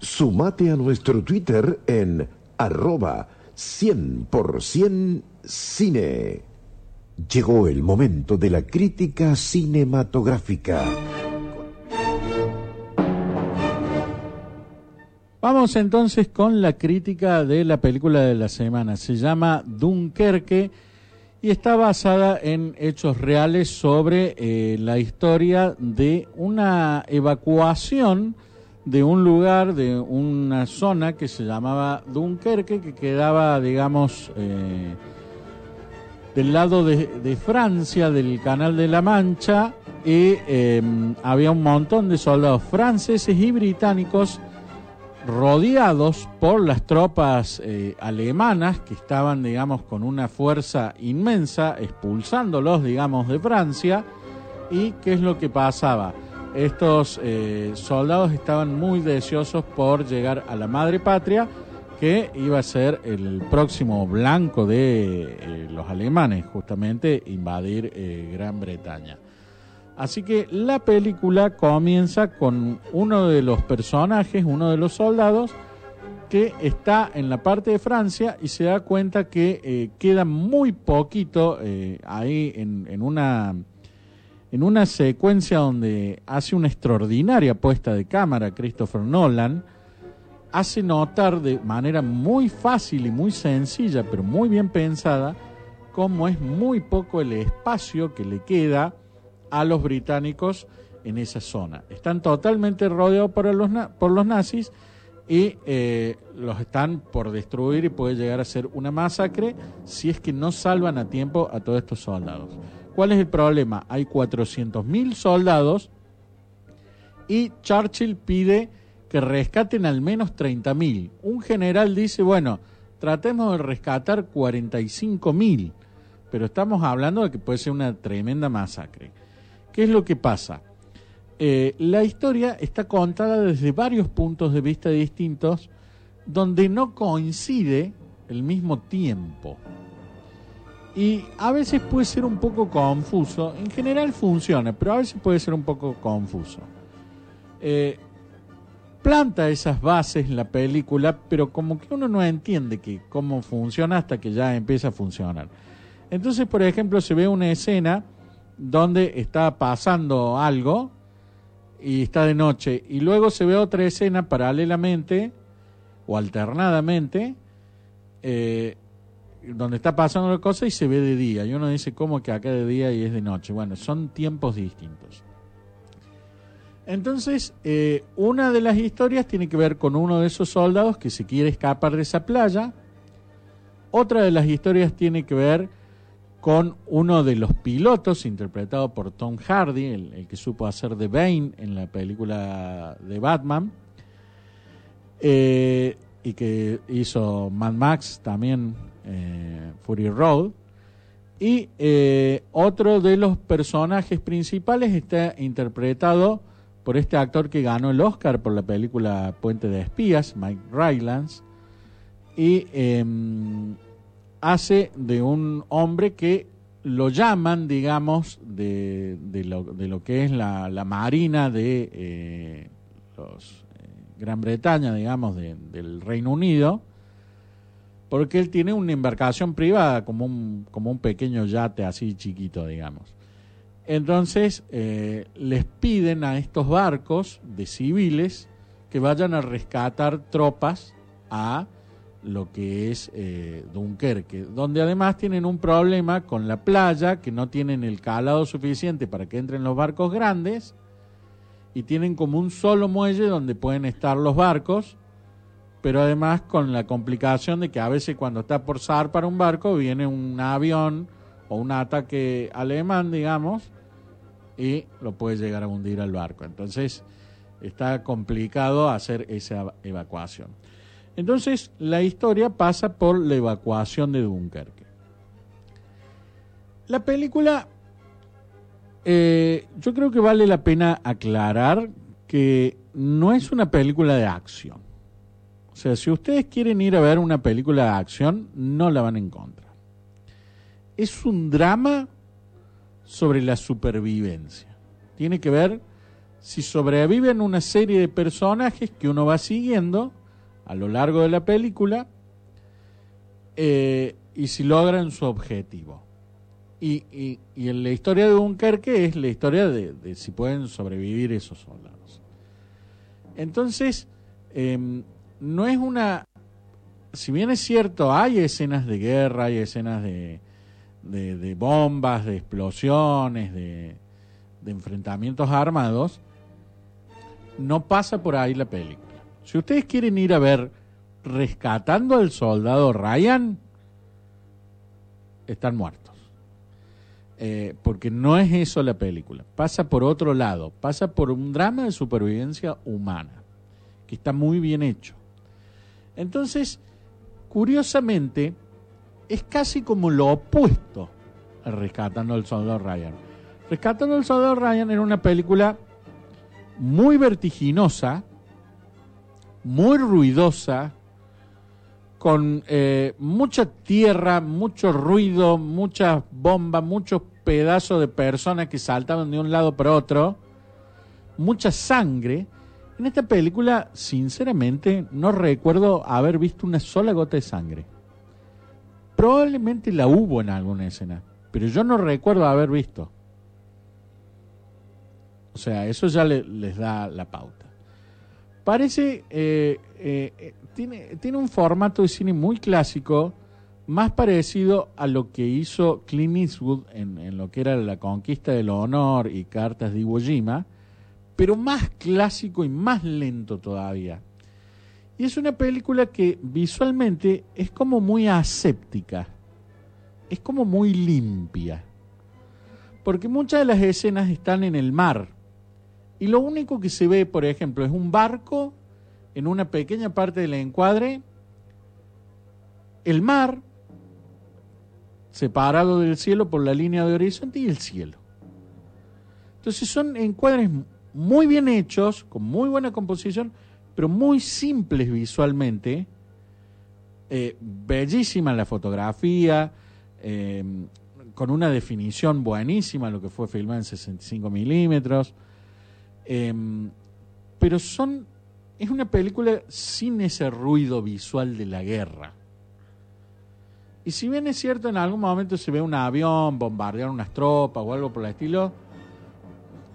Sumate a nuestro Twitter en arroba 100% cine. Llegó el momento de la crítica cinematográfica. Vamos entonces con la crítica de la película de la semana. Se llama Dunkerque y está basada en hechos reales sobre eh, la historia de una evacuación de un lugar, de una zona que se llamaba Dunkerque, que quedaba, digamos, eh, del lado de, Francia, del Canal de la Mancha, y em, había un montón de soldados franceses y británicos rodeados por las tropas eh, alemanas que estaban, digamos, con una fuerza inmensa, expulsándolos, digamos, de Francia. ¿Y qué es lo que pasaba? Estos eh, soldados estaban muy deseosos por llegar a la madre patria, que iba a ser el próximo blanco de eh, los alemanes, justamente invadir eh, Gran Bretaña. Así que la película comienza con uno de los personajes, uno de los soldados, que está en la parte de Francia y se da cuenta que queda muy poquito ahí en una en una secuencia donde hace una extraordinaria puesta de cámara Christopher Nolan, hace notar de manera muy fácil y muy sencilla, pero muy bien pensada, cómo es muy poco el espacio que le queda a los británicos en esa zona. Están totalmente rodeados por los, por los nazis y eh, los están por destruir y puede llegar a ser una masacre si es que no salvan a tiempo a todos estos soldados. ¿Cuál es el problema? Hay 400.000 soldados y Churchill pide que rescaten al menos 30.000. Un general dice, bueno, tratemos de rescatar 45.000, pero estamos hablando de que puede ser una tremenda masacre. ¿Qué es lo que pasa? Eh, la historia está contada desde varios puntos de vista distintos, donde no coincide el mismo tiempo y a veces puede ser un poco confuso. En general funciona, pero a veces puede ser un poco confuso. Eh, planta esas bases en la película, pero como que uno no entiende que cómo funciona hasta que ya empieza a funcionar. Entonces, por ejemplo, se ve una escena donde está pasando algo y está de noche, y luego se ve otra escena paralelamente o alternadamente eh, donde está pasando la cosa y se ve de día. Y uno dice, ¿cómo que acá de día y es de noche? Bueno, son tiempos distintos. Entonces, eh, una de las historias tiene que ver con uno de esos soldados que se quiere escapar de esa playa. Otra de las historias tiene que ver con uno de los pilotos, interpretado por Tom Hardy, el, que supo hacer de Bane en la película de Batman, eh, y que hizo Mad Max también eh, Fury Road. Y eh, otro de los personajes principales está interpretado por este actor que ganó el Oscar por la película Puente de Espías, Mike Rylance, y em, hace de un hombre que lo llaman, digamos, de, lo, que es la, marina de eh, los, Gran Bretaña, digamos, del Reino Unido, porque él tiene una embarcación privada, como un, como un pequeño yate así chiquito, digamos. Entonces eh, les piden a estos barcos de civiles que vayan a rescatar tropas a lo que es eh, Dunkerque, donde además tienen un problema con la playa, que no tienen el calado suficiente para que entren los barcos grandes, y tienen como un solo muelle donde pueden estar los barcos, pero además con la complicación de que a veces cuando está por para un barco viene un avión o un ataque alemán, digamos, y lo puede llegar a hundir al barco. Entonces está complicado hacer esa evacuación. Entonces la historia pasa por la evacuación de Dunkerque. La película, eh, yo creo que vale la pena aclarar que no es una película de acción sea, si ustedes quieren ir a ver una película de acción, no la van a encontrar. Es un drama sobre la supervivencia. Tiene que ver si sobreviven una serie de personajes que uno va siguiendo a lo largo de la película eh, y si logran su objetivo. Y, y, en la historia de Dunkerque es la historia de, si pueden sobrevivir esos soldados. Entonces, em, no es una... Si bien es cierto, hay escenas de guerra, hay escenas de, de, bombas, de explosiones, de, de enfrentamientos armados, no pasa por ahí la película. Si ustedes quieren ir a ver Rescatando al Soldado Ryan, están muertos. Eh, porque no es eso la película. Pasa por otro lado. Pasa por un drama de supervivencia humana, que está muy bien hecho. Entonces, curiosamente, es casi como lo opuesto a Rescatando al Soldado Ryan. Rescatando al Soldado Ryan era una película muy vertiginosa, muy ruidosa, con eh, mucha tierra, mucho ruido, muchas bombas, muchos pedazos de personas que saltaban de un lado para otro, mucha sangre. En esta película, sinceramente, no recuerdo haber visto una sola gota de sangre. Probablemente la hubo en alguna escena, pero yo no recuerdo haber visto. O sea, eso ya les da la pauta. Parece eh, eh, tiene, tiene un formato de cine muy clásico, más parecido a lo que hizo Clint Eastwood en, lo que era La Conquista del Honor y Cartas de Iwo Jima, pero más clásico y más lento todavía. Y es una película que visualmente es como muy aséptica, es como muy limpia, porque muchas de las escenas están en el mar, y lo único que se ve, por ejemplo, es un barco en una pequeña parte del encuadre el mar separado del cielo por la línea de horizonte y el cielo. Entonces son encuadres muy bien hechos, con muy buena composición, pero muy simples visualmente. Eh, bellísima la fotografía, eh, con una definición buenísima, lo que fue filmado en 65 milímetros. Eh, pero son es una película sin ese ruido visual de la guerra. Y si bien es cierto, en algún momento se ve un avión bombardear unas tropas o algo por el estilo,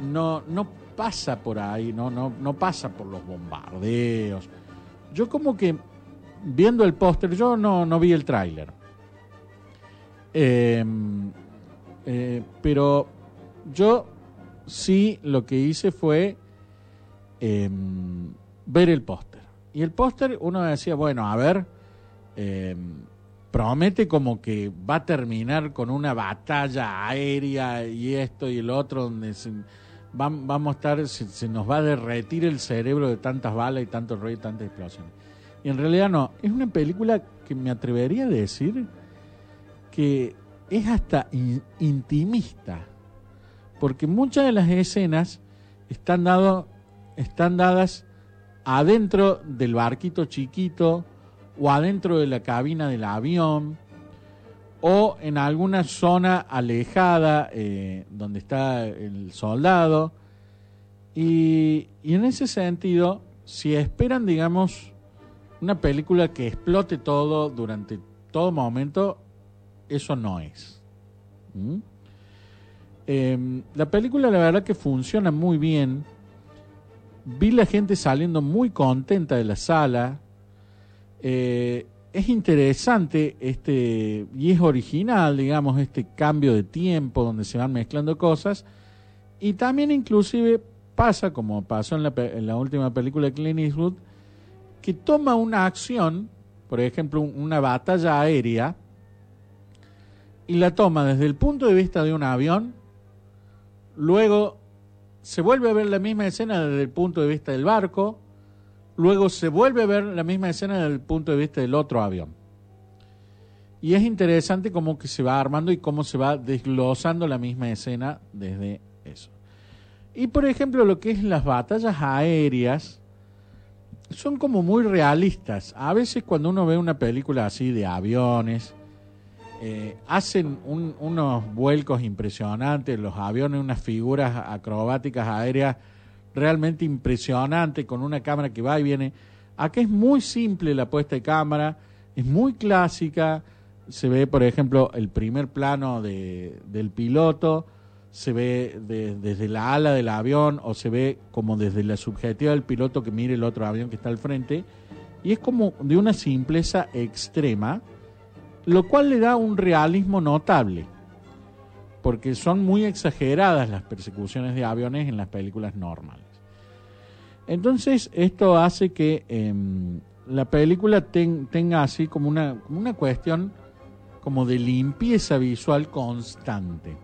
no, no pasa por ahí, no, no, no pasa por los bombardeos. Yo como que, viendo el póster, yo no, no vi el tráiler. Em, eh, pero yo sí lo que hice fue em, ver el póster. Y el póster uno decía, bueno, a ver, em, promete como que va a terminar con una batalla aérea y esto y el otro, donde vamos a estar, se, nos va a derretir el cerebro de tantas balas y tanto ruido y tantas explosiones. Y en realidad no, es una película que me atrevería a decir que es hasta intimista, porque muchas de las escenas están, dado, están dadas adentro del barquito chiquito o adentro de la cabina del avión o en alguna zona alejada eh, donde está el soldado. Y, en ese sentido, si esperan, digamos, una película que explote todo durante todo momento, eso no es. ¿Mm? Em, la película la verdad que funciona muy bien vi la gente saliendo muy contenta de la sala. Eh, es interesante este y es original, digamos, este cambio de tiempo donde se van mezclando cosas. Y también inclusive pasa como pasó en la, en la última película de Clint Eastwood que toma una acción, por ejemplo, una batalla aérea y la toma desde el punto de vista de un avión, luego se vuelve a ver la misma escena desde el punto de vista del barco, luego se vuelve a ver la misma escena desde el punto de vista del otro avión. Y es interesante cómo que se va armando y cómo se va desglosando la misma escena desde eso. Y por ejemplo, lo que es las batallas aéreas son como muy realistas. A veces cuando uno ve una película así de aviones, eh, hacen unos vuelcos impresionantes, los aviones, unas figuras acrobáticas aéreas realmente impresionante con una cámara que va y viene. Acá es muy simple la puesta de cámara, es muy clásica. Se ve, por ejemplo, el primer plano de, del piloto, se ve desde la ala del avión o se ve como desde la subjetiva del piloto que mire el otro avión que está al frente. Y es como de una simpleza extrema, lo cual le da un realismo notable porque son muy exageradas las persecuciones de aviones en las películas normales. Entonces, esto hace que em, la película tenga así como una, una cuestión como de limpieza visual constante.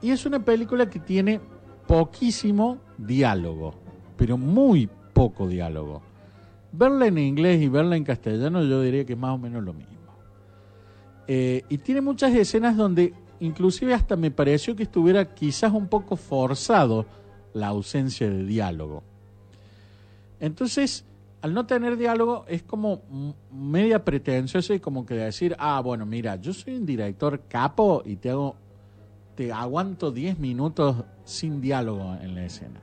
Y es una película que tiene poquísimo diálogo, pero muy poco diálogo. Verla en inglés y verla en castellano yo diría que es más o menos lo mismo. Eh, y tiene muchas escenas donde inclusive hasta me pareció que estuviera quizás un poco forzado la ausencia de diálogo. Entonces, al no tener diálogo es como media pretencioso y como que decir, ah, bueno, mira, yo soy un director capo y te hago, te aguanto 10 minutos sin diálogo en la escena.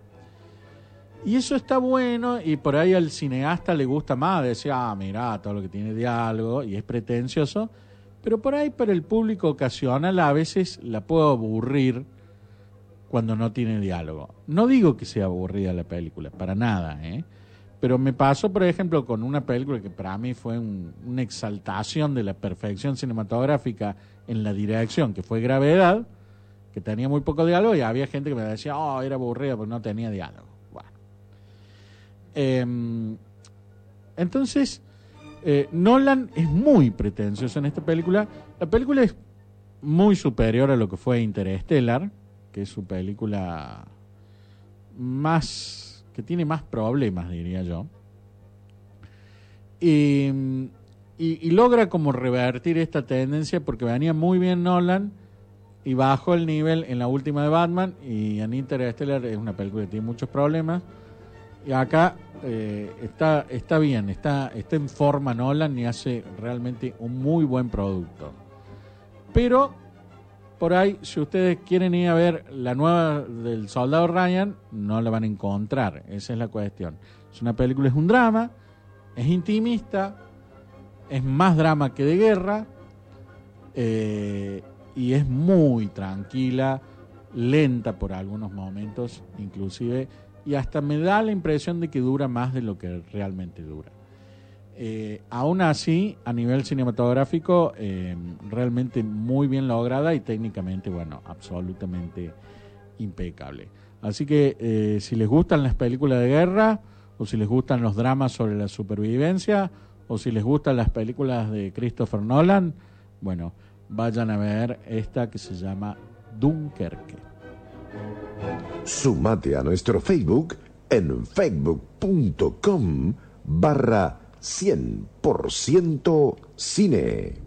Y eso está bueno y por ahí al cineasta le gusta más decir, ah, mira, todo lo que tiene diálogo y es pretencioso, pero por ahí para el público ocasional a veces la puedo aburrir cuando no tiene diálogo. No digo que sea aburrida la película, para nada, ¿eh? Pero me pasó, por ejemplo, con una película que para mí fue una exaltación de la perfección cinematográfica en la dirección, que fue Gravedad, que tenía muy poco diálogo y había gente que me decía, oh, era aburrida porque no tenía diálogo. Bueno. Em, entonces, eh, Nolan es muy pretencioso en esta película. La película es muy superior a lo que fue Interstellar, que es su película más que tiene más problemas, diría yo. Y, y, logra como revertir esta tendencia porque venía muy bien Nolan y bajó el nivel en la última de Batman y en Interstellar es una película que tiene muchos problemas acá eh, está, está bien, está, está en forma Nolan y hace realmente un muy buen producto. Pero por ahí, si ustedes quieren ir a ver la nueva del Soldado Ryan, no la van a encontrar. Esa es la cuestión. Es una película, es un drama, es intimista, es más drama que de guerra eh, y es muy tranquila, lenta por algunos momentos, inclusive y hasta me da la impresión de que dura más de lo que realmente dura. Eh, aún así, a nivel cinematográfico, eh, realmente muy bien lograda y técnicamente, bueno, absolutamente impecable. Así que eh, si les gustan las películas de guerra, o si les gustan los dramas sobre la supervivencia, o si les gustan las películas de Christopher Nolan, bueno, vayan a ver esta que se llama Dunkerque. Sumate a nuestro Facebook en facebook.com barra 100% cine.